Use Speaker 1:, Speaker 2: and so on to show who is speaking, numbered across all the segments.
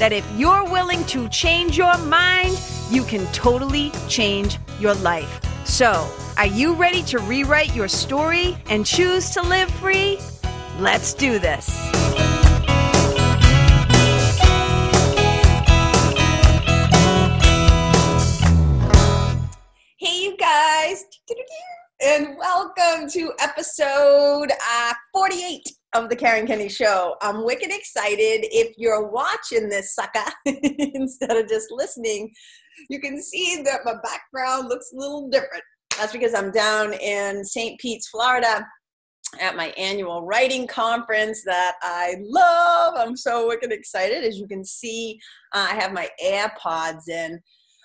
Speaker 1: that if you're willing to change your mind, you can totally change your life. So, are you ready to rewrite your story and choose to live free? Let's do this. Hey, you guys, and welcome to episode uh, 48 of the Karen Kenney Show. I'm wicked excited. If you're watching this sucker instead of just listening, you can see that my background looks a little different. That's because I'm down in St. Pete's, Florida at my annual writing conference that I love. I'm so wicked excited. As you can see, I have my AirPods in.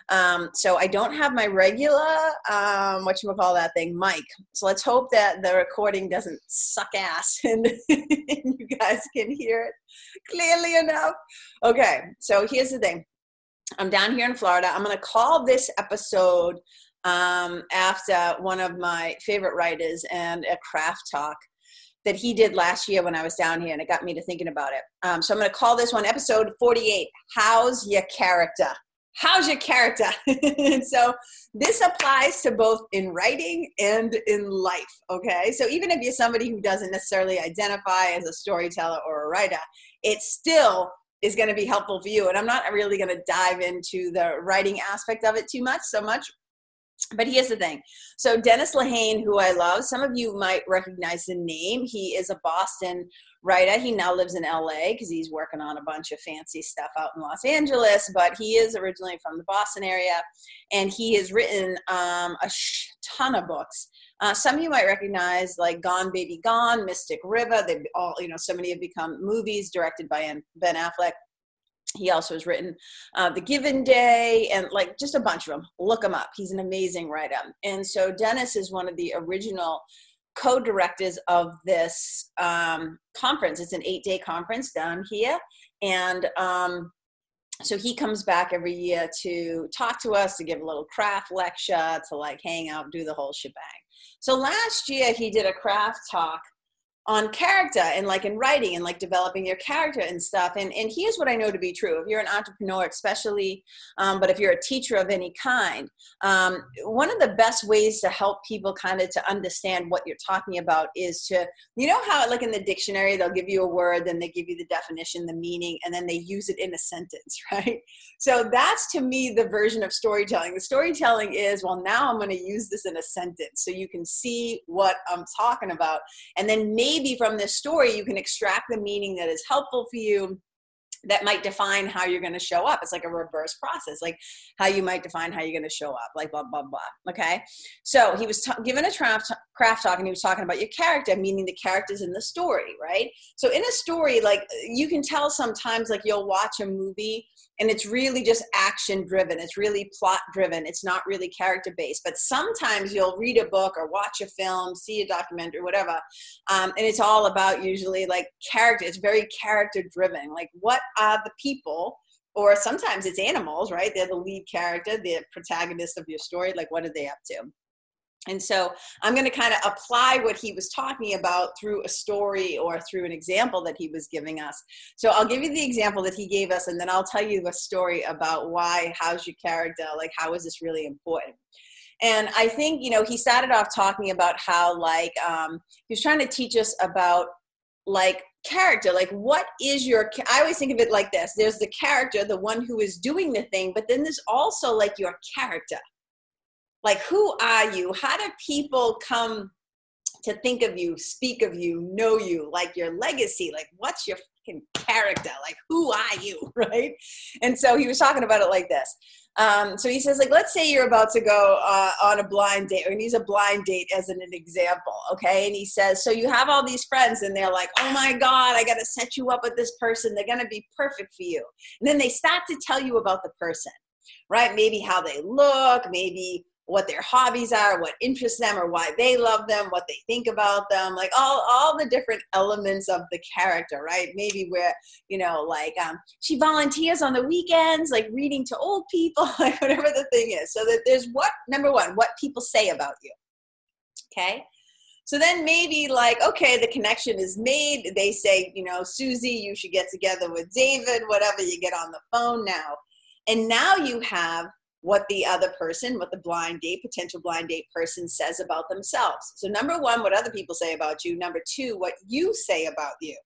Speaker 1: Um, so I don't have my regular, um, what you call that thing, mic. So let's hope that the recording doesn't suck ass and, and you guys can hear it clearly enough. Okay, so here's the thing. I'm down here in Florida. I'm going to call this episode um, after one of my favorite writers and a craft talk that he did last year when I was down here, and it got me to thinking about it. Um, so I'm going to call this one episode 48 How's Your Character? How's your character? so this applies to both in writing and in life, okay? So even if you're somebody who doesn't necessarily identify as a storyteller or a writer, it still is going to be helpful for you. And I'm not really going to dive into the writing aspect of it too much, so much. But here's the thing. So Dennis Lehane, who I love, some of you might recognize the name. He is a Boston writer. He now lives in LA because he's working on a bunch of fancy stuff out in Los Angeles, but he is originally from the Boston area and he has written um, a sh- ton of books. Uh, some you might recognize, like Gone Baby Gone, Mystic River. They've all, you know, so many have become movies directed by Ben Affleck. He also has written uh, The Given Day and like just a bunch of them. Look him up. He's an amazing writer. And so Dennis is one of the original co-directors of this um, conference. It's an eight-day conference down here, and um, so he comes back every year to talk to us, to give a little craft lecture, to like hang out, do the whole shebang. So last year he did a craft talk on character and like in writing and like developing your character and stuff. And and here's what i know to be true. If you're an entrepreneur especially um, but if you're a teacher of any kind um, one of the best ways to help people kind of to understand what you're talking about is to you know how like in the dictionary they'll give you a word then they give you the definition the meaning and then they use it in a sentence right? So that's to me the version of storytelling. The storytelling is well now i'm going to use this in a sentence so you can see what i'm talking about. And then maybe maybe from this story you can extract the meaning that is helpful for you that might define how you're going to show up. It's like a reverse process, like how you might define how you're going to show up, like blah, blah, blah. Okay. So he was t- given a craft, craft talk and he was talking about your character, meaning the characters in the story, right? So in a story, like you can tell sometimes, like you'll watch a movie and it's really just action driven it's really plot driven it's not really character based but sometimes you'll read a book or watch a film see a documentary whatever um, and it's all about usually like character it's very character driven like what are the people or sometimes it's animals right? They're the lead character the protagonist of your story like what are they up to and so I'm going to kind of apply what he was talking about through a story or through an example that he was giving us. So I'll give you the example that he gave us, and then I'll tell you a story about why, how's your character, like, how is this really important? And I think, you know, he started off talking about how, like, um, he was trying to teach us about, like, character like what is your i always think of it like this there's the character the one who is doing the thing but then there's also like your character like who are you? How do people come to think of you speak of you know you? Like your legacy? Like what's your fucking character? Like who are you? Right? And so he was talking about it like this. Um, so he says like let's say you're about to go uh, on a blind date or he needs a blind date as an, an example okay? And he says so you have all these friends and they're like oh my god i got to set you up with this person. They're to be perfect for you. And then they start to tell you about the person right? Maybe how they look, maybe what their hobbies are, what interests them, or why they love them, what they think about them, like all all the different elements of the character, right? Maybe where you know, like um, she volunteers on the weekends, like reading to old people, like whatever the thing is. So that there's what number one, what people say about you. Okay. So then maybe like, okay, the connection is made. They say, you know, Susie, you should get together with David, whatever, you get on the phone now. And now you have what the other person, what the blind date, potential blind date person says about themselves. So, number one, what other people say about you. Number two, what you say about you.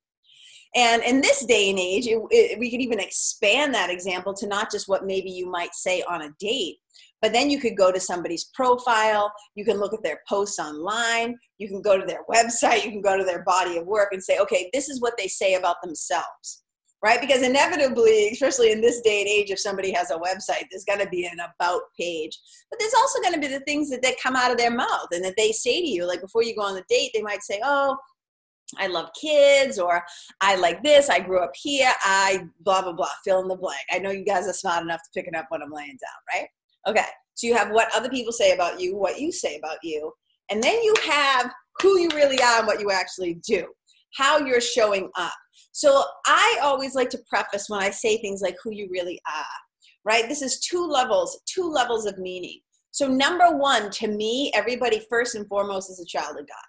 Speaker 1: And in this day and age, it, it, we could even expand that example to not just what maybe you might say on a date, but then you could go to somebody's profile, you can look at their posts online, you can go to their website, you can go to their body of work and say, okay, this is what they say about themselves right? Because inevitably, especially in this day and age, if somebody has a website, there's going to be an about page. But there's also going to be the things that, that come out of their mouth and that they say to you. Like before you go on the date, they might say, oh, I love kids, or I like this, I grew up here, I blah, blah, blah, fill in the blank. I know you guys are smart enough to pick it up when I'm laying down, right? Okay, so you have what other people say about you, what you say about you, and then you have who you really are and what you actually do, how you're showing up. So I always like to preface when I say things like who you really are, right? This is two levels, two levels of meaning. So number one, to me, everybody first and foremost is a child of God.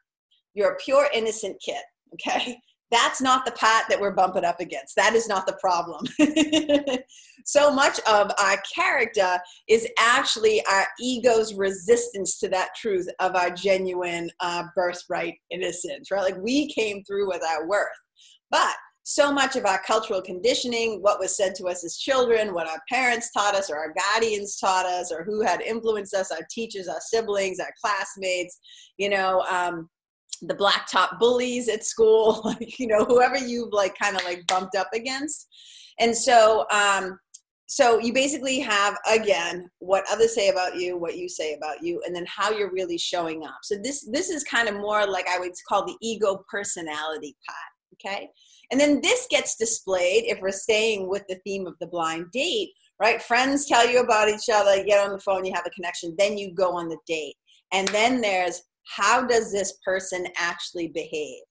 Speaker 1: You're a pure, innocent kid, okay? That's not the pat that we're bumping up against. That is not the problem. so much of our character is actually our ego's resistance to that truth of our genuine uh, birthright innocence, right? Like we came through with our worth. But so much of our cultural conditioning, what was said to us as children, what our parents taught us, or our guardians taught us, or who had influenced us, our teachers, our siblings, our classmates, you know, um, the blacktop bullies at school, you know, whoever you've like kind of like bumped up against. And so, um, so you basically have again what others say about you what you say about you and then how you're really showing up so this this is kind of more like i would call the ego personality part okay and then this gets displayed if we're staying with the theme of the blind date, right? Friends tell you about each other, you get on the phone, you have a connection, then you go on the date. And then there's how does this person actually behave?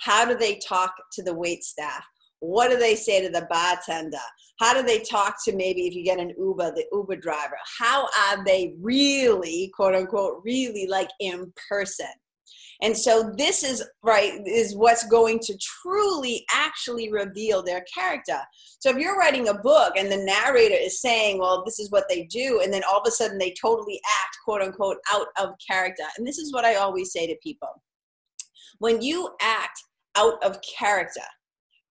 Speaker 1: How do they talk to the wait staff? What do they say to the bartender? How do they talk to maybe if you get an Uber, the Uber driver? How are they really, quote unquote, really like in person? And so this is right is what's going to truly actually reveal their character. So if you're writing a book and the narrator is saying, well, this is what they do, and then all of a sudden they totally act quote unquote out of character. And this is what I always say to people. When you act out of character,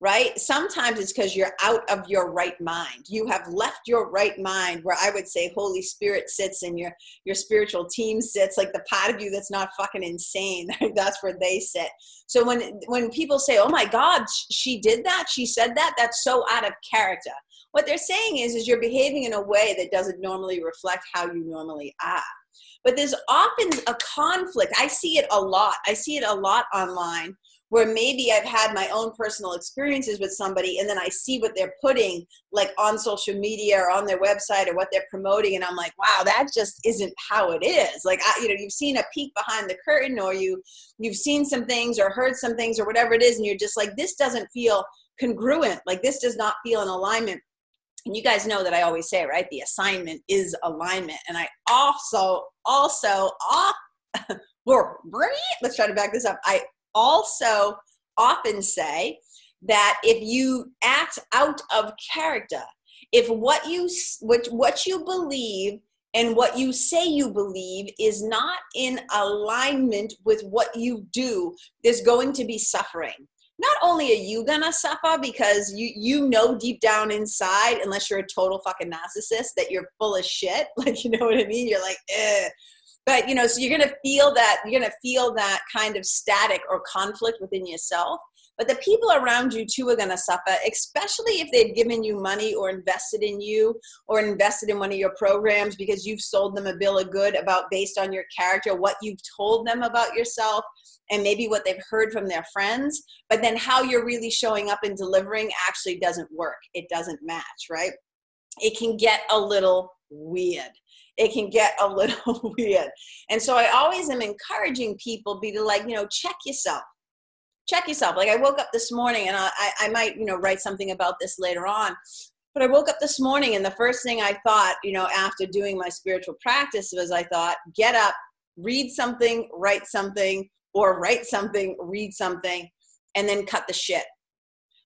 Speaker 1: right? Sometimes it's because you're out of your right mind. You have left your right mind where I would say Holy Spirit sits and your your spiritual team sits, like the part of you that's not fucking insane. that's where they sit. So when when people say, "Oh my God, she did that, she said that," that's so out of character. What they're saying is, is you're behaving in a way that doesn't normally reflect how you normally are. But there's often a conflict. I see it a lot. I see it a lot online where maybe I've had my own personal experiences with somebody and then I see what they're putting like on social media or on their website or what they're promoting and I'm like, wow, that just isn't how it is. Like, I, you know, you've seen a peek behind the curtain or you, you've seen some things or heard some things or whatever it is and you're just like, this doesn't feel congruent. Like this does not feel in alignment. And you guys know that I always say, right? The assignment is alignment. And I also, also, off, let's try to back this up. I also often say that if you act out of character, if what you what, what you believe and what you say you believe is not in alignment with what you do, there's going to be suffering. Not only are you gonna suffer because you you know deep down inside, unless you're a total fucking narcissist, that you're full of shit. Like you know what I mean? You're like, eh but you know so you're going to feel that you're going to feel that kind of static or conflict within yourself. But the people around you too are going to suffer especially if they've given you money or invested in you or invested in one of your programs because you've sold them a bill of good about based on your character what you've told them about yourself and maybe what they've heard from their friends. But then how you're really showing up and delivering actually doesn't work. It doesn't match right? It can get a little weird it can get a little weird. And so i always am encouraging people be to like you know check yourself. Check yourself. Like i woke up this morning and I, I might you know write something about this later on but i woke up this morning and the first thing i thought you know after doing my spiritual practice was i thought get up read something write something or write something read something and then cut the shit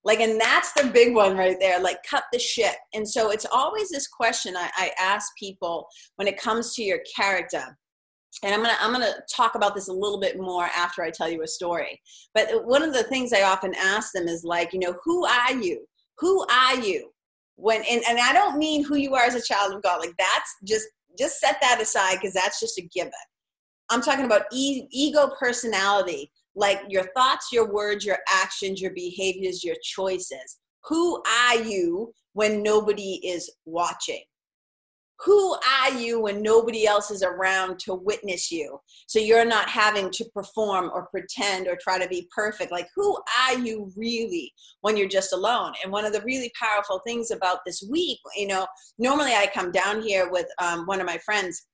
Speaker 1: like and that's the big one right there like cut the shit. And so it's always this question I, I ask people when it comes to your character. And i'm gonna i'm gonna talk about this a little bit more after i tell you a story. But one of the things i often ask them is like you know who are you? Who are you? When and, and i don't mean who you are as a child of god. Like that's just just set that aside because that's just a given. I'm talking about e- ego personality like your thoughts, your words, your actions, your behaviors, your choices. Who are you when nobody is watching? Who are you when nobody else is around to witness you? So you're not having to perform or pretend or try to be perfect. Like, who are you really when you're just alone? And one of the really powerful things about this week, you know, normally I come down here with um, one of my friends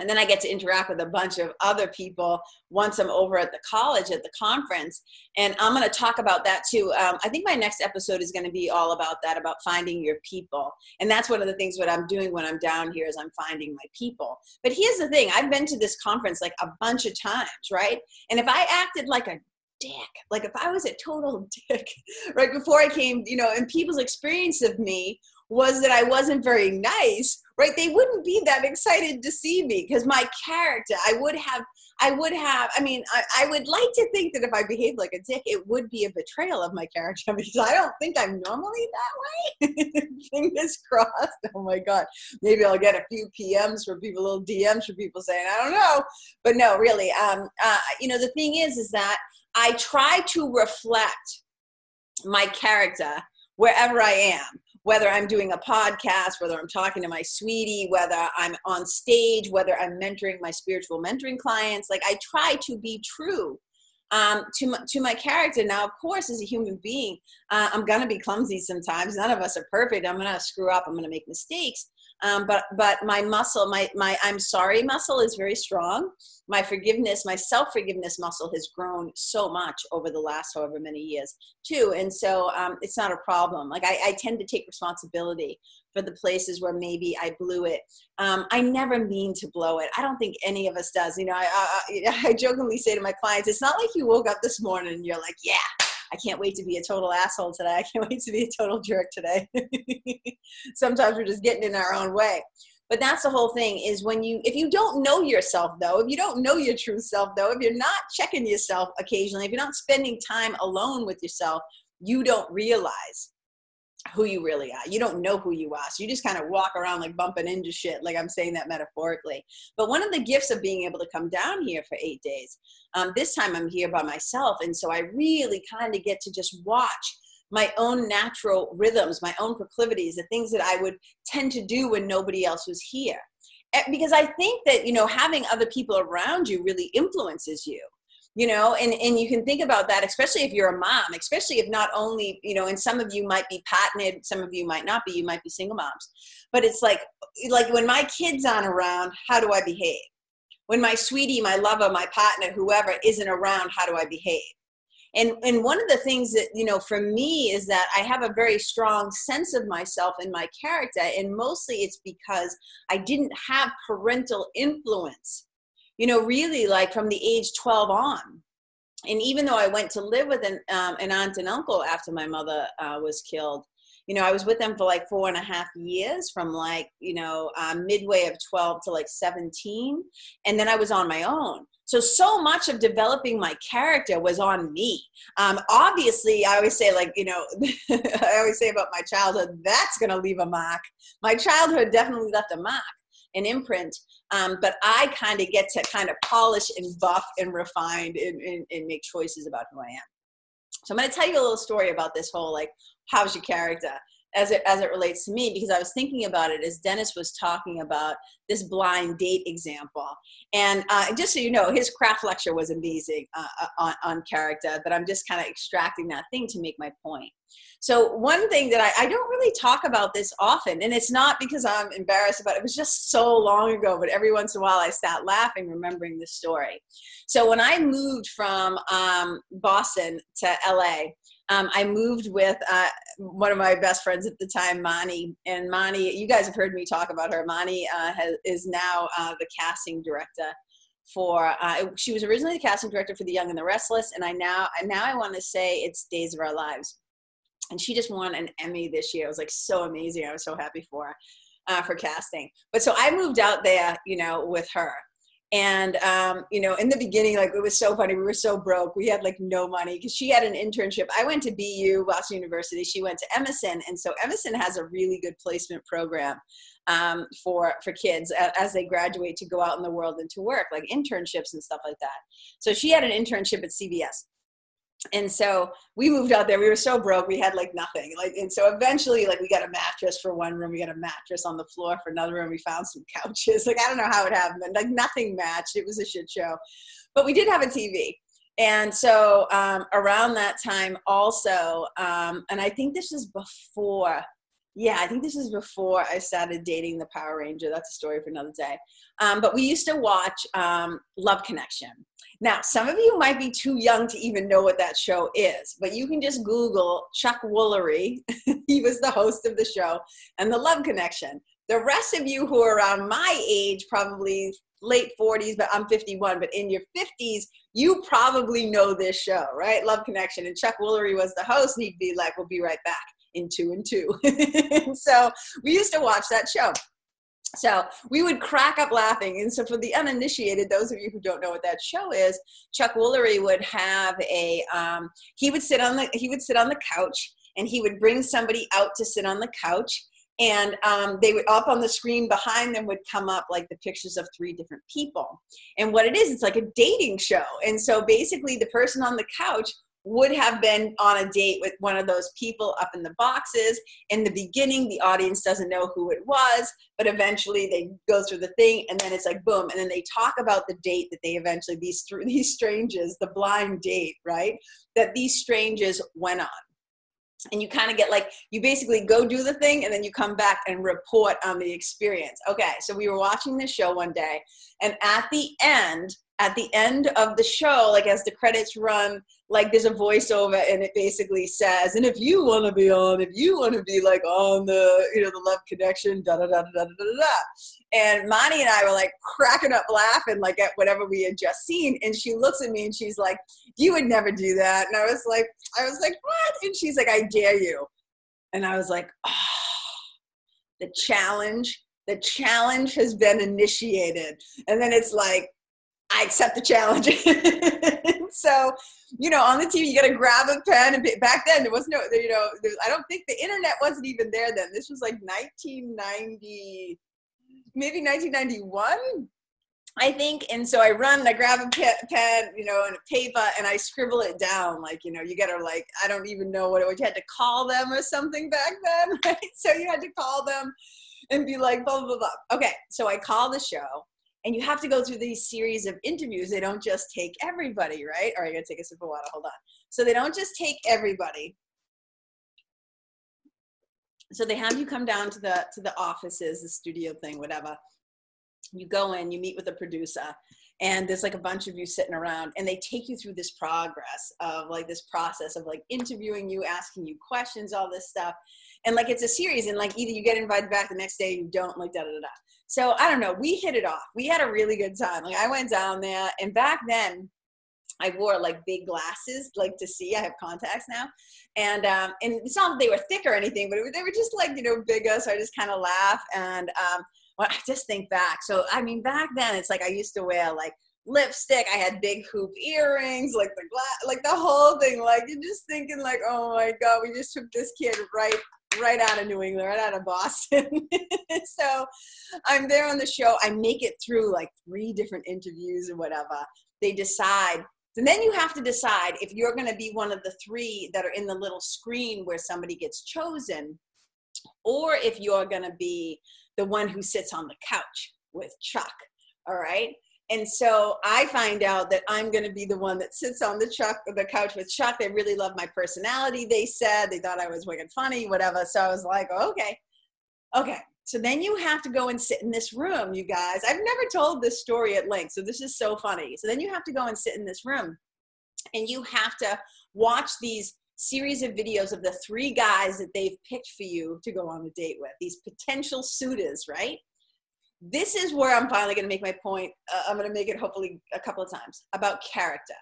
Speaker 1: and then I get to interact with a bunch of other people once I'm over at the college at the conference. And I'm going to talk about that too. Um, I think my next episode is going to be all about that, about finding your people. And that's one of the things what I'm doing when I'm down here is I'm finding my people. But here's the thing: I've been to this conference like a bunch of times, right? And if I acted like a dick. Like if I was a total dick right before I came, you know, and people's experience of me was that I wasn't very nice, right? They wouldn't be that excited to see me because my character, I would have, I would have, I mean, I, I, would like to think that if I behaved like a dick, it would be a betrayal of my character because I don't think I'm normally that way. Fingers crossed. Oh my God. Maybe I'll get a few PMs for people, little DMs for people saying, I don't know. But no, really. Um, uh, you know, the thing is, is that I try to reflect my character wherever I am whether I'm doing a podcast, whether I'm talking to my sweetie, whether I'm on stage, whether I'm mentoring my spiritual mentoring clients, like I try to be true um, to, my, to my character. Now, of course, as a human being, uh, I'm going to be clumsy sometimes. None of us are perfect. I'm going to screw up. I'm going to make mistakes. Um, but but my muscle, my my I'm sorry muscle is very strong. My forgiveness, my self forgiveness muscle has grown so much over the last however many years too, and so um, it's not a problem. Like I, I tend to take responsibility for the places where maybe I blew it. Um, I never mean to blow it. I don't think any of us does. You know, I, I, I jokingly say to my clients, it's not like you woke up this morning and you're like, yeah, I can't wait to be a total asshole today. I can't wait to be a total jerk today. Sometimes we're just getting in our own way. But that's the whole thing is when you, if you don't know yourself though, if you don't know your true self though, if you're not checking yourself occasionally, if you're not spending time alone with yourself, you don't realize who you really are. You don't know who you are. So you just kind of walk around like bumping into shit. Like I'm saying that metaphorically. But one of the gifts of being able to come down here for eight days, um, this time I'm here by myself. And so I really kind of get to just watch my own natural rhythms, my own proclivities, the things that I would tend to do when nobody else was here. Eh, because I think that, you know, having other people around you really influences you you know and and you can think about that especially if you're a mom especially if not only you know and some of you might be patented some of you might not be you might be single moms but it's like like when my kids aren't around how do i behave? When my sweetie my lover my partner whoever isn't around how do i behave? And and one of the things that you know for me is that i have a very strong sense of myself and my character and mostly it's because i didn't have parental influence you know, really like from the age 12 on. And even though I went to live with an, um, an aunt and uncle after my mother uh, was killed, you know, I was with them for like four and a half years from like, you know, um, midway of 12 to like 17. And then I was on my own. So, so much of developing my character was on me. Um, obviously, I always say, like, you know, I always say about my childhood, that's going to leave a mark. My childhood definitely left a mark an imprint. Um, but I kind of get to kind of polish and buff and refine and, and, and make choices about who I am. So I'm going to tell you a little story about this whole like, how's your character? As it as it relates to me because I was thinking about it as Dennis was talking about this blind date example. And uh, just so you know, his craft lecture was amazing uh, uh on, on character, but I'm just kind of extracting that thing to make my point. So one thing that I, I don't really talk about this often, and it's not because I'm embarrassed about it, it was just so long ago, but every once in a while I start laughing remembering this story. So when I moved from um, Boston to LA, um, I moved with uh, one of my best friends at the time, Mani. And Mani, you guys have heard me talk about her. Mani uh, has, is now uh, the casting director for. Uh, she was originally the casting director for The Young and the Restless, and I now now I want to say it's Days of Our Lives. And she just won an Emmy this year. It was like so amazing. I was so happy for her. Uh, for casting, but so I moved out there, you know, with her, and um, you know in the beginning like it was so funny. We were so broke. We had like no money because she had an internship. I went to bu boston university. She went to emerson. And so emerson has a really good placement program um, for for kids as they graduate to go out in the world and to work like internships and stuff like that. So she had an internship at cbs and so we moved out there. We were so broke we had like nothing. Like and so eventually like we got a mattress for one room we got a mattress on the floor for another room we found some couches. Like i don't know how it happened like nothing matched. It was a shit show. But we did have a tv and so um, around that time also um, and i think this was before yeah i think this is before i started dating the power ranger that's a story for another day um, but we used to watch um, love connection now, some of you might be too young to even know what that show is, but you can just Google Chuck Woolery. he was the host of the show and the Love Connection. The rest of you who are around my age, probably late 40s, but I'm 51, but in your 50s, you probably know this show, right? Love Connection. And Chuck Woolery was the host, and he'd be like, We'll be right back in two and two. so we used to watch that show. So we would crack up laughing. And so for the uninitiated, those of you who don't know what that show is, Chuck Woolery would have a um, he would sit on the he would sit on the couch and he would bring somebody out to sit on the couch and um, they would up on the screen behind them would come up like the pictures of three different people and what it is it's like a dating show and so basically the person on the couch would have been on a date with one of those people up in the boxes. In the beginning, the audience doesn't know who it was, but eventually they go through the thing and then it's like boom. And then they talk about the date that they eventually, these, these strangers, the blind date, right? That these strangers went on. And you kind of get like, you basically go do the thing and then you come back and report on the experience. Okay, so we were watching this show one day, and at the end, at the end of the show, like as the credits run, like there's a voiceover and it basically says, and if you want to be on, if you want to be like on the, you know, the love connection, da da da da da da da. And Mani and I were like cracking up laughing, like at whatever we had just seen. And she looks at me and she's like, "You would never do that." And I was like, "I was like, what?" And she's like, "I dare you." And I was like, "Oh, the challenge." The challenge has been initiated. And then it's like, I accept the challenge. so, you know, on the TV, you got to grab a pen. And back then, there was no, you know, I don't think the internet wasn't even there then. This was like 1990, maybe 1991. I think, and so I run, and I grab a pen, you know, and a paper, and I scribble it down. Like, you know, you gotta like, I don't even know what it was. You had to call them or something back then, right? So you had to call them and be like, blah blah blah. Okay, so I call the show, and you have to go through these series of interviews. They don't just take everybody, right? All right, I gotta take a sip of water. Hold on. So they don't just take everybody. So they have you come down to the to the offices, the studio thing, whatever. You go in, you meet with the producer, and there's like a bunch of you sitting around, and they take you through this progress of like this process of like interviewing you, asking you questions, all this stuff, and like it's a series, and like either you get invited back the next day, you don't, like da da da. So I don't know. We hit it off. We had a really good time. Like I went down there, and back then I wore like big glasses, like to see. I have contacts now, and um, and it's not that they were thick or anything, but it, they were just like you know bigger. So I just kind of laugh, and um, well, I just think back. So I mean, back then it's like I used to wear like lipstick. I had big hoop earrings, like the glass, like the whole thing. Like you're just thinking like, oh my god, we just took this kid right right out of New England, right out of Boston. so I'm there on the show. I make it through like three different interviews or whatever. They decide. And then you have to decide if you're going to be one of the three that are in the little screen where somebody gets chosen or if you're going to be the one who sits on the couch with Chuck. All right. And so I find out that I'm going to be the one that sits on the Chuck, the couch with Chuck. They really love my personality. They said they thought I was wicked funny, whatever. So I was like, okay, okay. So then you have to go and sit in this room, you guys. I've never told this story at length, so this is so funny. So then you have to go and sit in this room, and you have to watch these series of videos of the three guys that they've picked for you to go on a date with, these potential suitors, right? This is where I'm finally going to make my point. Uh, I'm going to make it hopefully a couple of times about character.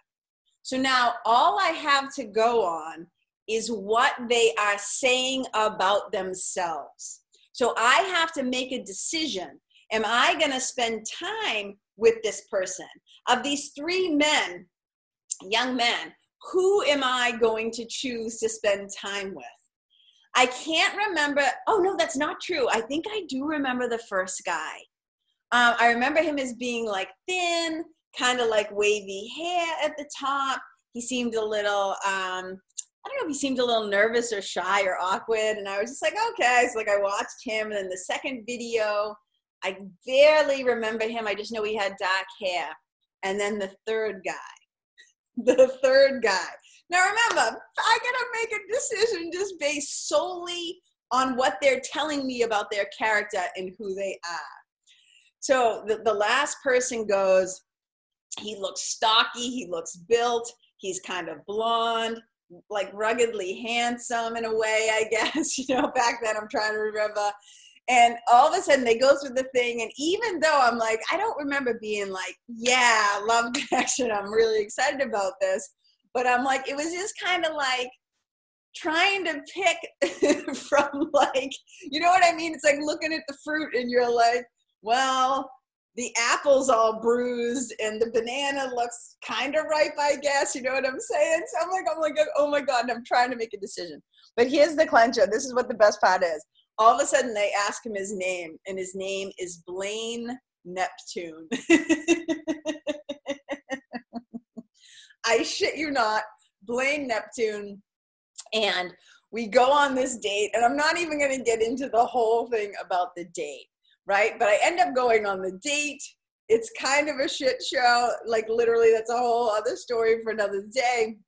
Speaker 1: So now all I have to go on is what they are saying about themselves. So I have to make a decision. Am I going to spend time with this person? Of these three men, young men, who am I going to choose to spend time with? I can't remember. Oh, no, that's not true. I think I do remember the first guy. Um, I remember him as being like thin, kind of like wavy hair at the top. He seemed a little, um, I don't know if he seemed a little nervous or shy or awkward. And I was just like, okay. So like I watched him. And then the second video, I barely remember him. I just know he had dark hair. And then the third guy, the third guy. Now remember, I gotta make a decision just based solely on what they're telling me about their character and who they are. So the, the last person goes, he looks stocky, he looks built, he's kind of blonde, like ruggedly handsome in a way, I guess. You know, back then I'm trying to remember. And all of a sudden they go through the thing, and even though I'm like, I don't remember being like, yeah, love connection, I'm really excited about this. But I'm like, it was just kind of like trying to pick from like, you know what I mean? It's like looking at the fruit and you're like, well, the apple's all bruised and the banana looks kind of ripe, I guess. You know what I'm saying? So I'm like, I'm like, oh my God, I'm trying to make a decision. But here's the clencher. This is what the best part is. All of a sudden, they ask him his name, and his name is Blaine Neptune. I shit you not, Blaine Neptune. And we go on this date, and I'm not even going to get into the whole thing about the date right? But I end up going on the date. It's kind of a shit show. Like literally, that's a whole other story for another day.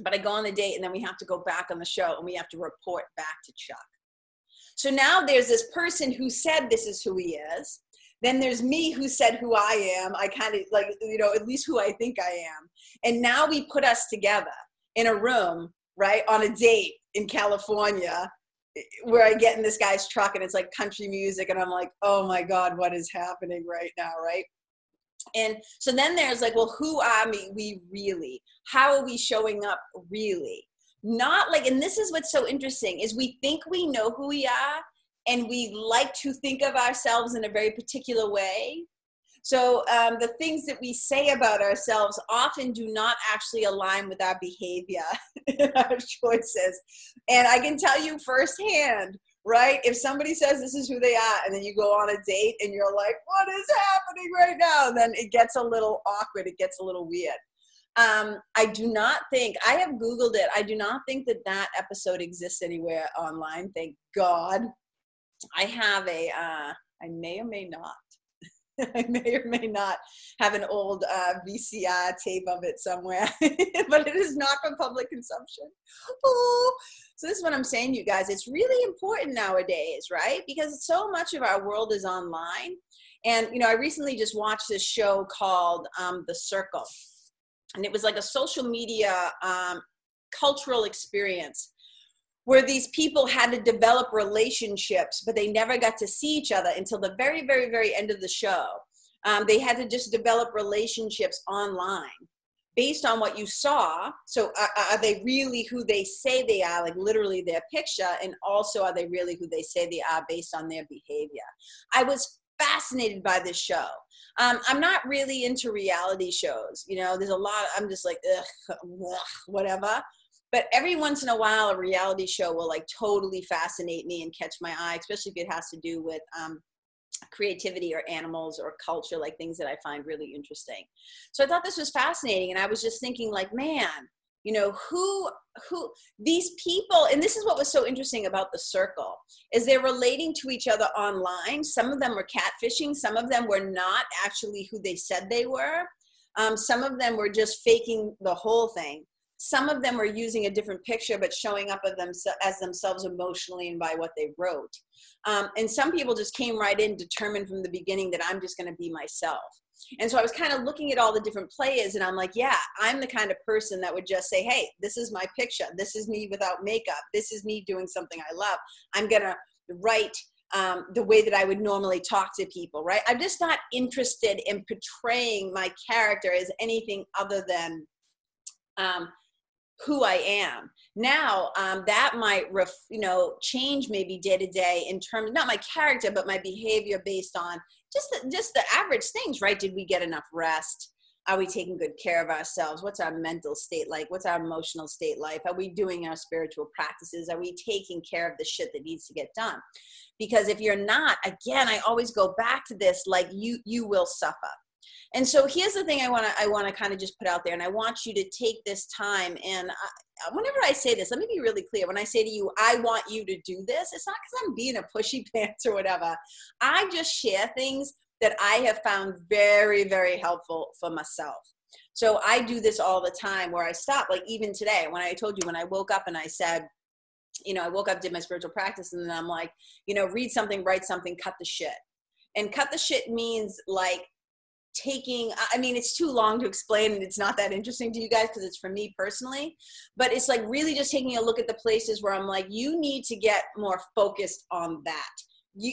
Speaker 1: But I go on the date and then we have to go back on the show and we have to report back to Chuck. So now there's this person who said this is who he is. Then there's me who said who I am. I kind of like, you know, at least who I think I am. And now we put us together in a room, right, on a date in California where I get in this guy's truck and it's like country music and I'm like, oh my God, what is happening right now, right? And so then there's like, well, who are we really? How are we showing up really? Not like, and this is what's so interesting is we think we know who we are and we like to think of ourselves in a very particular way so um, the things that we say about ourselves often do not actually align with our behavior our choices. And I can tell you firsthand, right? If somebody says this is who they are, and then you go on a date and you're like, what is happening right now? And Then it gets a little awkward. It gets a little weird. Um, I do not think, I have Googled it. I do not think that that episode exists anywhere online. Thank God. I have a. Uh, I may or may not I may or may not have an old uh, VCR tape of it somewhere, but it is not for public consumption. Oh. So this is what I'm saying, you guys. It's really important nowadays, right? Because so much of our world is online. And you know, I recently just watched this show called um, The Circle, and it was like a social media um, cultural experience where these people had to develop relationships, but they never got to see each other until the very, very, very end of the show. Um, they had to just develop relationships online based on what you saw. So, are, are, they really who they say they are, like literally their picture? And also, are they really who they say they are based on their behavior? I was fascinated by this show. Um, I'm not really into reality shows. You know, there's a lot, I'm just like, ugh, ugh, whatever but every once in a while a reality show will like totally fascinate me and catch my eye especially if it has to do with um, creativity or animals or culture like things that i find really interesting. So i thought this was fascinating and i was just thinking like man you know who who these people and this is what was so interesting about the circle is they're relating to each other online. Some of them were catfishing some of them were not actually who they said they were. Um, some of them were just faking the whole thing some of them were using a different picture but showing up them, as themselves emotionally and by what they wrote um, and some people just came right in determined from the beginning that i'm just going to be myself and so I was kind of looking at all the different players and I'm like, yeah, I'm the kind of person that would just say, hey, this is my picture. This is me without makeup. This is me doing something I love. I'm going to write um, the way that I would normally talk to people, right? I'm just not interested in portraying my character as anything other than um, who I am. Now, um, that might, ref, you know, change maybe day to day in terms, not my character, but my behavior based on just the, just the average things, right? Did we get enough rest? Are we taking good care of ourselves? What's our mental state like? What's our emotional state like? Are we doing our spiritual practices? Are we taking care of the shit that needs to get done? Because if you're not, again, I always go back to this like you you will suffer. And so here's the thing I want to I want to kind of just put out there and I want you to take this time and I, whenever I say this, let me be really clear. When I say to you, I want you to do this, it's not because I'm being a pushy pants or whatever. I just share things that I have found very, very helpful for myself. So I do this all the time where I stop, like even today, when I told you when I woke up and I said, you know, I woke up, did my spiritual practice, and then I'm like, you know, read something, write something, cut the shit. And cut the shit means like taking i mean it's too long to explain and it's not that interesting to you guys because it's for me personally but it's like really just taking a look at the places where i'm like you need to get more focused on that. You,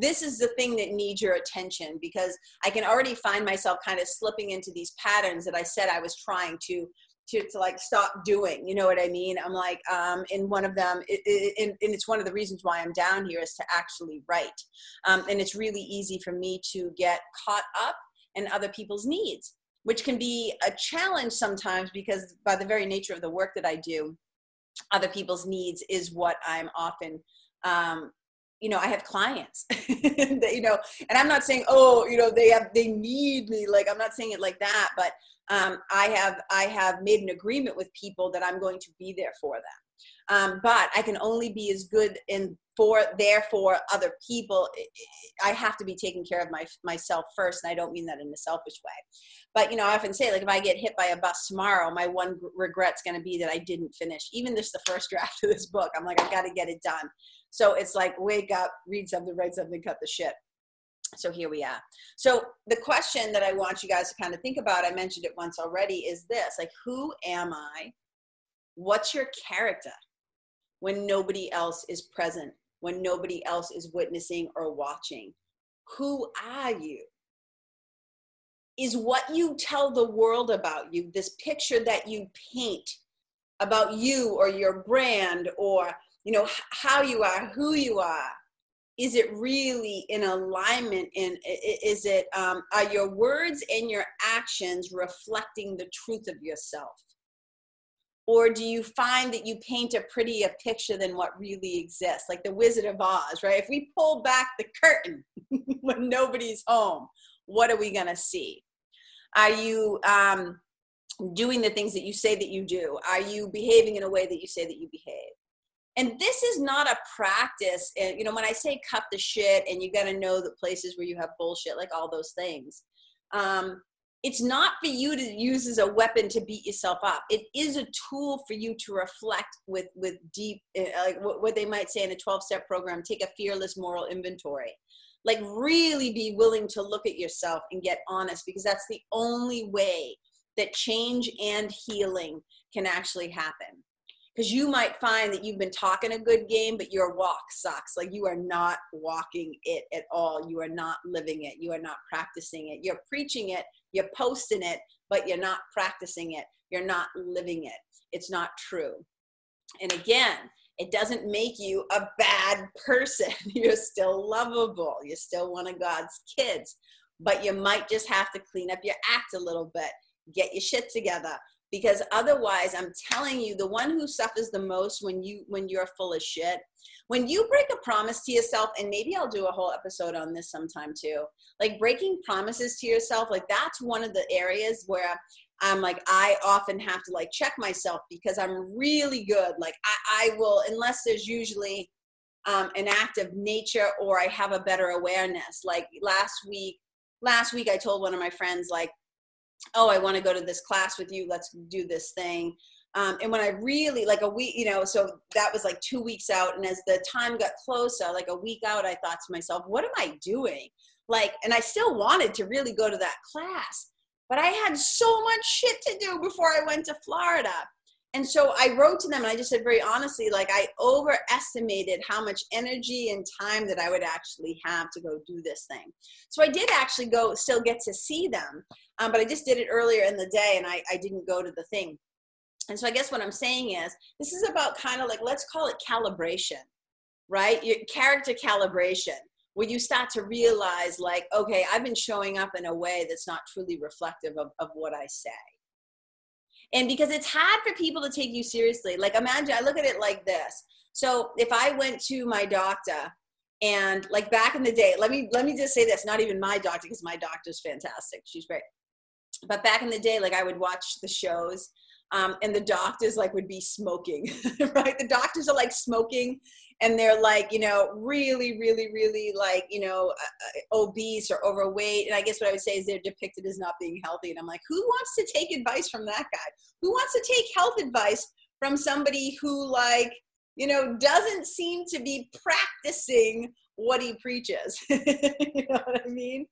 Speaker 1: this is the thing that needs your attention because i can already find myself kind of slipping into these patterns that i said i was trying to to, to like stop doing you know what i mean? I'm like um in one of them it, it, and, it's one of the reasons why i'm down here is to actually write um, and it's really easy for me to get caught up and other people's needs, which can be a challenge sometimes because by the very nature of the work that I do, other people's needs is what I'm often um, you know i have clients that, you know and i'm not saying oh you know they have they need me like i'm not saying it like that but um, i have i have made an agreement with people that i'm going to be there for them um, but I can only be as good in for therefore other people. I have to be taking care of my myself first, and I don't mean that in a selfish way. But you know, I often say like if I get hit by a bus tomorrow, my one regret's going to be that I didn't finish even this the first draft of this book. I'm like I've got to get it done. So it's like wake up, read something, write something, cut the shit so here we are so the question that i want you guys to kind of think about i mentioned it once already is this like who am i what's your character when nobody else is present, when nobody else is witnessing or watching? Who are you? Is what you tell the world about you, this picture that you paint about you or your brand or you know how you are, who you are, is it really in alignment and is it um, are your words and your actions reflecting the truth of yourself or do you find that you paint a prettier picture than what really exists? Like the wizard of oz right? If we pull back the curtain when nobody's home what are we going to see? Are you um, doing the things that you say that you do? Are you behaving in a way that you say that you behave? And this is not a practice and you know when i say cut the shit and you got to know the places where you have bullshit like all those things um, it's not for you to use as a weapon to beat yourself up. It is a tool for you to reflect with with deep uh, like what they might say in a 12 step program take a fearless moral inventory. Like really be willing to look at yourself and get honest because that's the only way that change and healing can actually happen. Because you might find that you've been talking a good game but your walk sucks. Like you are not walking it at all. You are not living it. You are not practicing it. You're preaching it you're posting it, but you're not practicing it. You're not living it. It's not true. And again, it doesn't make you a bad person. You're still lovable. You're still one of God's kids. But you might just have to clean up your act a little bit, get your shit together, because otherwise i'm telling you the one who suffers the most when you when you're full of shit when you break a promise to yourself and maybe i'll do a whole episode on this sometime too like breaking promises to yourself like that's one of the areas where i'm like i often have to like check myself because i'm really good. Like i, I will unless there's usually um, an act of nature or i have a better awareness. Like last week last week i told one of my friends like oh i want to go to this class with you. Let's do this thing um, and when i really like a week you know so that was like two weeks out and as the time got closer like a week out i thought to myself what am i doing like and i still wanted to really go to that class but i had so much shit to do before i went to florida and so I wrote to them and I just said very honestly, like I overestimated how much energy and time that I would actually have to go do this thing. So I did actually go, still get to see them, um, but I just did it earlier in the day and I, I didn't go to the thing. And so I guess what I'm saying is this is about kind of like, let's call it calibration, right? Your character calibration where you start to realize like, okay, I've been showing up in a way that's not truly reflective of, of what I say. And because it's hard for people to take you seriously like imagine i look at it like this. So if i went to my doctor and like back in the day let me let me just say this not even my doctor because my doctor's fantastic she's great. But back in the day like i would watch the shows um, and the doctors like would be smoking right? The doctors are like smoking and they're like you know really really really like you know uh, uh, obese or overweight. And i guess what i would say is they're depicted as not being healthy. And i'm like who wants to take advice from that guy? Who wants to take health advice from somebody who like you know doesn't seem to be practicing what he preaches? You know what i mean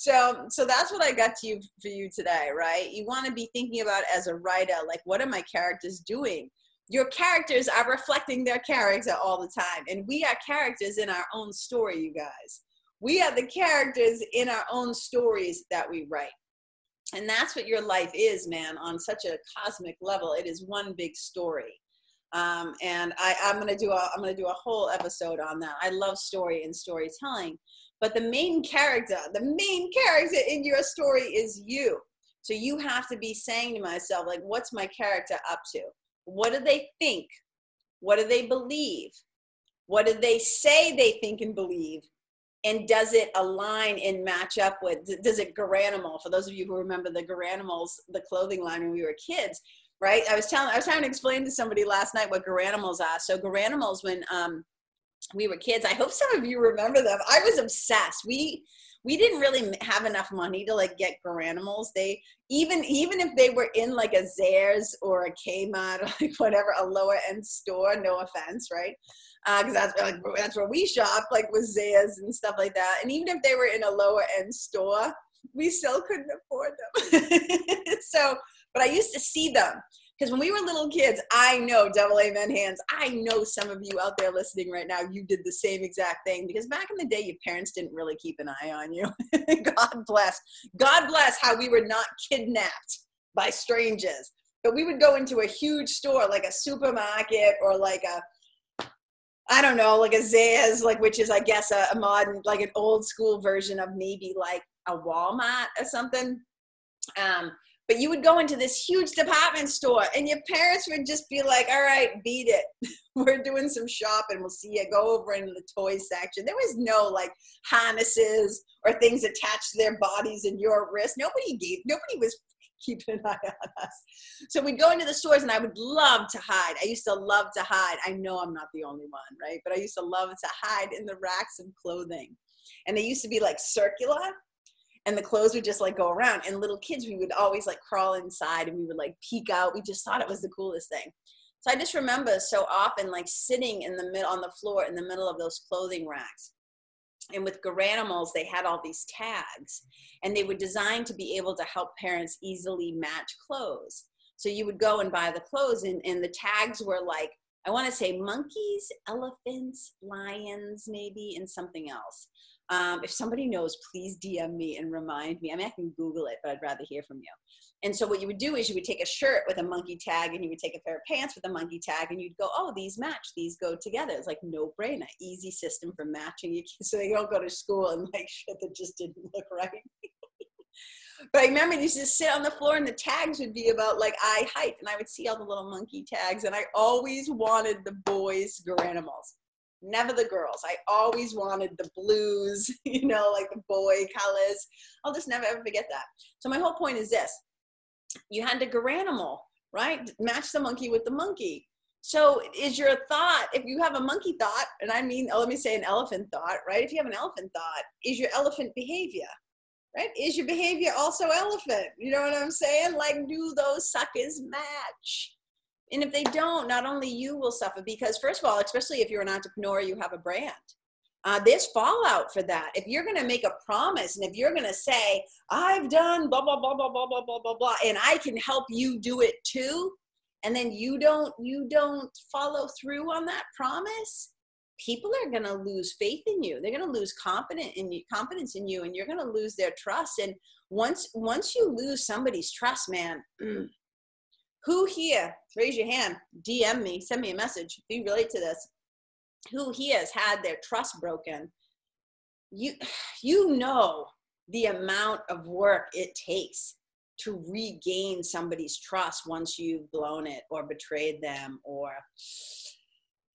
Speaker 1: so so that's what i got to you for you today right you want to be thinking about as a writer like what are my characters doing your characters are reflecting their character all the time. And we are characters in our own story, you guys. We are the characters in our own stories that we write. And that's what your life is, man, on such a cosmic level. It is one big story. Um, and I, I'm gonna do a I'm gonna do a whole episode on that. I love story and storytelling, but the main character, the main character in your story is you. So you have to be saying to myself, like, what's my character up to? What do they think? What do they believe? What do they say they think and believe? And does it align and match up with, does it Garanimal? For those of you who remember the Garanimals, the clothing line when we were kids, right? I was telling, I was trying to explain to somebody last night what Garanimals are. So Garanimals, when um, we were kids, I hope some of you remember them. I was obsessed. We, we didn't really have enough money to like get Garanimals. They even even if they were in like a Zayres or a Kmart or like whatever a lower end store. No offense, right? Because uh, that's like that's where we shop, like with Zayres and stuff like that. And even if they were in a lower end store, we still couldn't afford them. so, but I used to see them because when we were little kids, I know, double amen hands, I know some of you out there listening right now, you did the same exact thing because back in the day, your parents didn't really keep an eye on you. God bless. God bless how we were not kidnapped by strangers. But we would go into a huge store like a supermarket or like a I don't know, like a Zayres, like which is I guess a, a, modern, like an old school version of maybe like a Walmart or something. Um, but you would go into this huge department store and your parents would just be like, all right, beat it. We're doing some shopping. We'll see you go over into the toy section. There was no like harnesses or things attached to their bodies and your wrist. Nobody gave, nobody was keeping an eye on us. So we'd go into the stores and I would love to hide. I used to love to hide. I know I'm not the only one, right? But I used to love to hide in the racks of clothing. And they used to be like circular and the clothes would just like go around and little kids we would always like crawl inside and we would like peek out we just thought it was the coolest thing so i just remember so often like sitting in the middle on the floor in the middle of those clothing racks and with Garanimals, they had all these tags, and they were designed to be able to help parents easily match clothes. So you would go and buy the clothes, and, and the tags were like, I want to say monkeys, elephants, lions, maybe, and something else. Um, if somebody knows, please DM me and remind me. I mean, I can Google it, but I'd rather hear from you. And so what you would do is you would take a shirt with a monkey tag and you would take a pair of pants with a monkey tag and you'd go, oh, these match, these go together. It's like no brainer, easy system for matching you so they don't go to school and like shit that just didn't look right. but I remember you to sit on the floor and the tags would be about like eye height, and I would see all the little monkey tags, and I always wanted the boys' Garanimals. Never the girls. I always wanted the blues, you know, like the boy colors. I'll just never ever forget that. So my whole point is this: you had the Garanimal, right? Match the monkey with the monkey. So is your thought, if you have a monkey thought, and I mean, oh, let me say an elephant thought, right? If you have an elephant thought, is your elephant behavior, right? Is your behavior also elephant? You know what I'm saying? Like, do those suckers match? And if they don't, not only you will suffer, because first of all, especially if you're an entrepreneur, you have a brand. Uh, there's fallout for that. If you're going to make a promise and if you're going to say, I've done blah, blah, blah, blah, blah, blah, blah, blah, blah, and I can help you do it too, and then you don't you don't follow through on that promise people are going to lose faith in you they're going to lose confidence in you confidence in you and you're going to lose their trust and once once you lose somebody's trust man who here raise your hand dm me send me a message if you relate to this. Who here has had their trust broken? You you know the amount of work it takes to regain somebody's trust once you've blown it or betrayed them or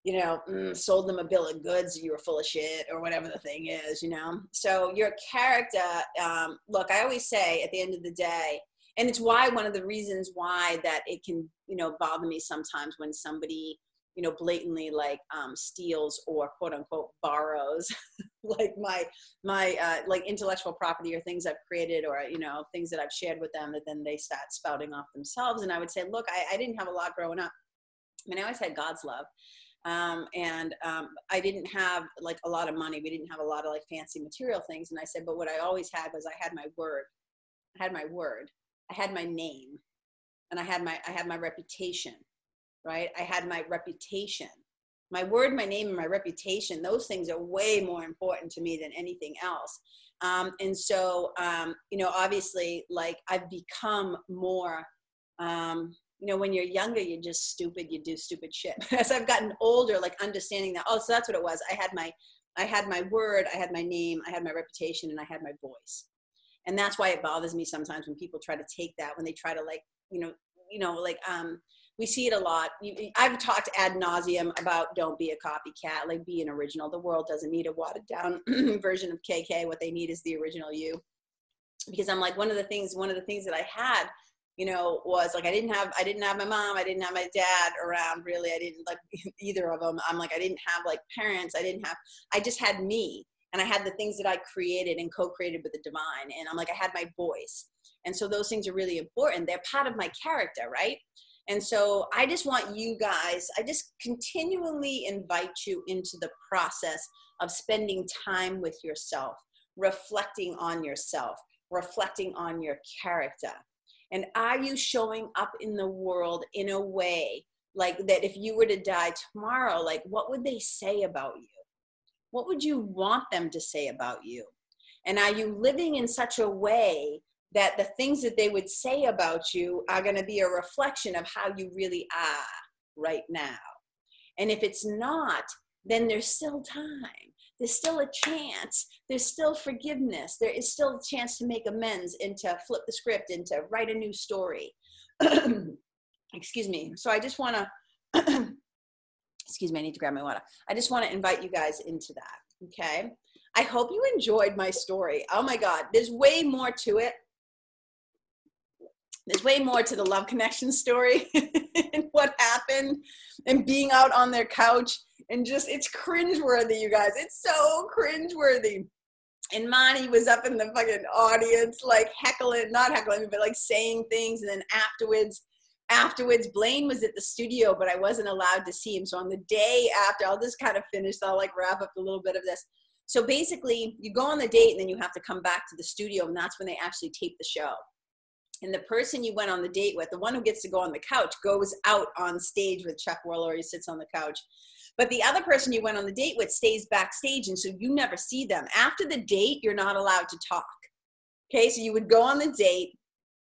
Speaker 1: you know mm, sold them a bill of goods you were full of shit or whatever the thing is you know? So your character um, look i always say at the end of the day and it's why one of the reasons why that it can you know bother me sometimes when somebody you know blatantly like um, steals or quote unquote borrows like my my uh, like intellectual property or things i've created or you know things that i've shared with them that then they start spouting off themselves. And i would say look i, I didn't have a lot growing up. I mean i always had god's love. Um, and um, i didn't have like a lot of money. We didn't have a lot of like fancy material things. And i said but what i always had was i had my word. I had my word i had my name and i had my i had my reputation right? I had my reputation. My word, my name, and my reputation, those things are way more important to me than anything else. Um, and so, um, you know, obviously, like I've become more, um, you know, when you're younger, you're just stupid, you do stupid shit. As I've gotten older, like understanding that, oh, so that's what it was. I had my, I had my word, I had my name, I had my reputation, and I had my voice. And that's why it bothers me sometimes when people try to take that, when they try to like, you know, you know, like, um, we see it a lot. I've talked ad nauseum about don't be a copycat, like be an original. The world doesn't need a watered down version of KK. What they need is the original you. Because I'm like one of the things, one of the things that I had, you know, was like I didn't have, I didn't have my mom, I didn't have my dad around. Really, I didn't like either of them. I'm like I didn't have like parents. I didn't have. I just had me, and I had the things that I created and co-created with the divine. And I'm like I had my voice, and so those things are really important. They're part of my character, right? And so I just want you guys, I just continually invite you into the process of spending time with yourself, reflecting on yourself, reflecting on your character. And are you showing up in the world in a way like that if you were to die tomorrow, like what would they say about you? What would you want them to say about you? And are you living in such a way that the things that they would say about you are going to be a reflection of how you really are right now. And if it's not, then there's still time. There's still a chance. There's still forgiveness. There is still a chance to make amends and to flip the script and to write a new story. excuse me. So I just want to, excuse me, I need to grab my water. I just want to invite you guys into that. Okay. I hope you enjoyed my story. Oh my God, there's way more to it there's way more to the love connection story and what happened and being out on their couch and just it's cringeworthy, you guys. It's so cringeworthy. And Monty was up in the fucking audience, like heckling, not heckling, but like saying things. And then afterwards, afterwards, Blaine was at the studio, but I wasn't allowed to see him. So on the day after, I'll just kind of finish. I'll like wrap up a little bit of this. So basically, you go on the date and then you have to come back to the studio, and that's when they actually tape the show and the person you went on the date with, the one who gets to go on the couch, goes out on stage with Chuck Woolery, he sits on the couch. But the other person you went on the date with stays backstage, and so you never see them. After the date, you're not allowed to talk. Okay, so you would go on the date,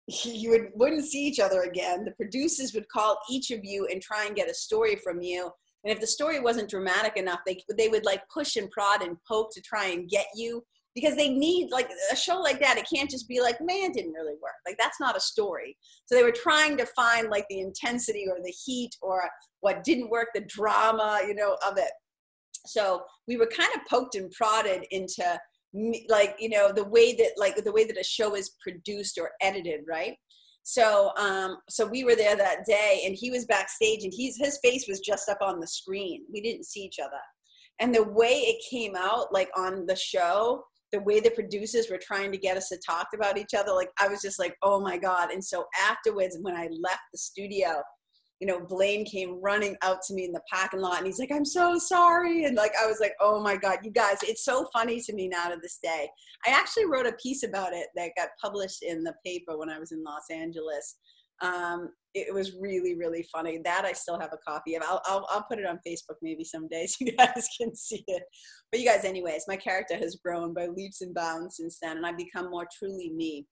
Speaker 1: you would, wouldn't see each other again. The producers would call each of you and try and get a story from you. And if the story wasn't dramatic enough, they, they would like push and prod and poke to try and get you because they need like a show like that it can't just be like man didn't really work like that's not a story so they were trying to find like the intensity or the heat or what didn't work the drama you know of it so we were kind of poked and prodded into like you know the way that like the way that a show is produced or edited right? So um so we were there that day and he was backstage and he's his face was just up on the screen. We didn't see each other. And the way it came out like on the show the way the producers were trying to get us to talk about each other like i was just like oh my god. And so afterwards when i left the studio you know blaine came running out to me in the parking lot and he's like i'm so sorry. And like i was like oh my god you guys it's so funny to me now to this day. I actually wrote a piece about it that got published in the paper when i was in los angeles. Um, it was really really funny. That i still have a copy of. I'll, I'll, I'll put it on facebook maybe someday so you guys can see it. But you guys anyways my character has grown by leaps and bounds since then and i've become more truly me.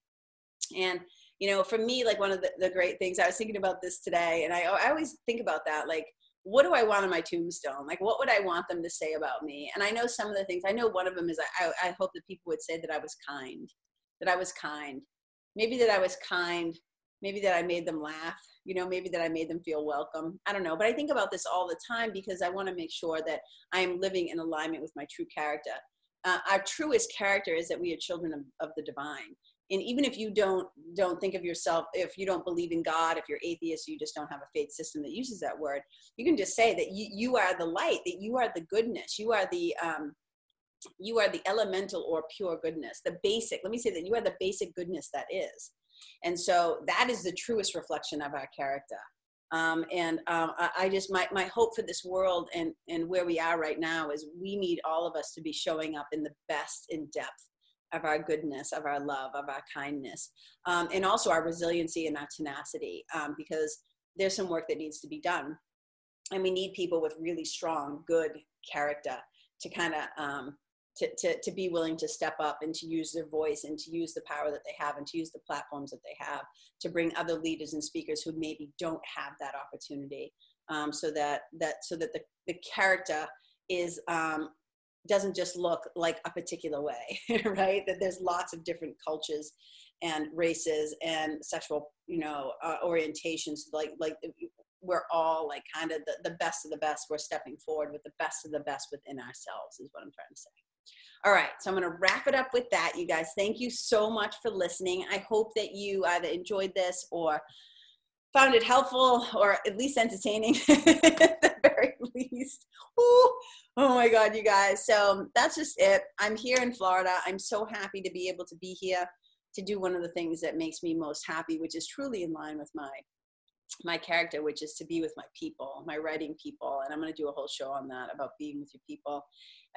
Speaker 1: And you know for me like one of the, the great things i was thinking about this today and I, I always think about that like what do i want on my tombstone like what would i want them to say about me and i know some of the things i know one of them is i, I hope that people would say that i was kind that i was kind maybe that i was kind maybe that I made them laugh, you know, maybe that I made them feel welcome. I don't know. But I think about this all the time because I want to make sure that I am living in alignment with my true character. Uh, our truest character is that we are children of, of the divine. And even if you don't don't think of yourself, if you don't believe in God, if you're atheist, you just don't have a faith system that uses that word. You can just say that you, you are the light, that you are the goodness, you are the um, you are the elemental or pure goodness, the basic. Let me say that you are the basic goodness that is. And so that is the truest reflection of our character. Um, and um, I, I, just my, my hope for this world and, and where we are right now is we need all of us to be showing up in the best in depth of our goodness, of our love, of our kindness, um, and also our resiliency and our tenacity, um, because there's some work that needs to be done. And we need people with really strong, good character to kind of um, to, to, to be willing to step up and to use their voice and to use the power that they have and to use the platforms that they have to bring other leaders and speakers who maybe don't have that opportunity um, so that that so that the, the character is um, doesn't just look like a particular way right that there's lots of different cultures and races and sexual you know uh, orientations like like we're all like kind of the, the best of the best we're stepping forward with the best of the best within ourselves is what i'm trying to say all right, so I'm going to wrap it up with that, you guys. Thank you so much for listening. I hope that you either enjoyed this or found it helpful or at least entertaining least. Ooh, oh my God, you guys. So that's just it. I'm here in Florida. I'm so happy to be able to be here to do one of the things that makes me most happy, which is truly in line with my my character, which is to be with my people, my writing people. And I'm going to do a whole show on that about being with your people.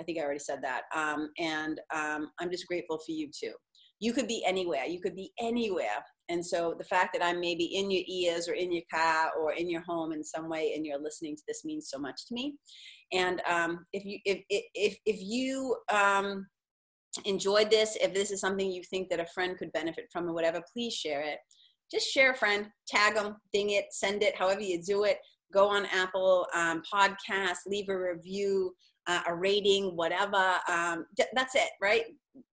Speaker 1: I think I already said that. Um, and um, I'm just grateful for you too. You could be anywhere. You could be anywhere. And so the fact that I'm maybe in your ears or in your car or in your home in some way and you're listening to this means so much to me. And um, if you if if if you um, enjoyed this, if this is something you think that a friend could benefit from or whatever, please share it just share a friend, tag them, ding it, send it, however you do it. Go on Apple um, Podcast, leave a review, uh, a rating, whatever. Um, that's it, right?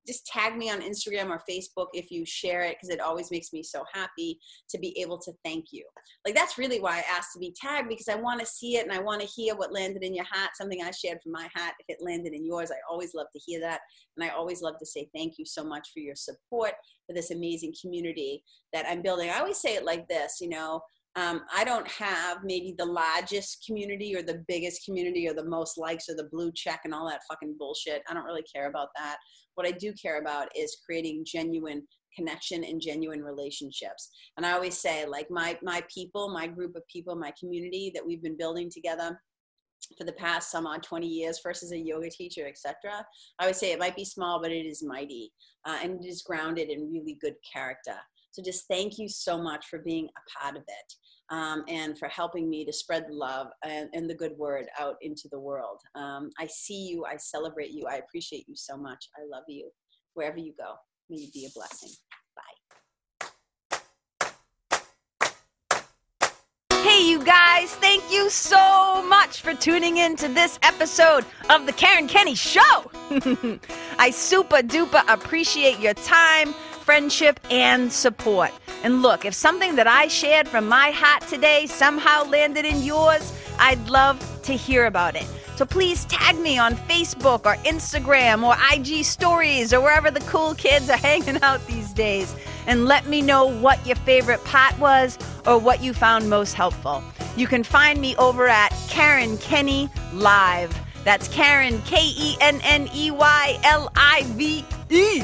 Speaker 1: Just tag me on Instagram or Facebook if you share it because it always makes me so happy to be able to thank you. Like that's really why I asked to be tagged because I want to see it and I want to hear what landed in your hat, something I shared from my hat. If it landed in yours, I always love to hear that. And I always love to say thank you so much for your support for this amazing community that I'm building. I always say it like this, you know, um, I don't have maybe the largest community or the biggest community or the most likes or the blue check and all that fucking bullshit. I don't really care about that. What I do care about is creating genuine connection and genuine relationships. And I always say, like my my people, my group of people, my community that we've been building together for the past some odd 20 years first as a yoga teacher etc i would say it might be small but it is mighty uh, and it is grounded in really good character so just thank you so much for being a part of it um, and for helping me to spread the love and, and the good word out into the world. Um, I see you. I celebrate you. I appreciate you so much. I love you. Wherever you go, may you be a blessing. Bye. Hey, you guys, thank you so much for tuning in to this episode of The Karen Kenney Show.
Speaker 2: I super duper appreciate your time, friendship, and support. And look, if something that I shared from my heart today somehow landed in yours, I'd love to hear about it. So please tag me on Facebook or Instagram or IG stories or wherever the cool kids are hanging out these days and let me know what your favorite part was or what you found most helpful. You can find me over at Karen Kenney Live. That's Karen, K E N N E Y L I V E.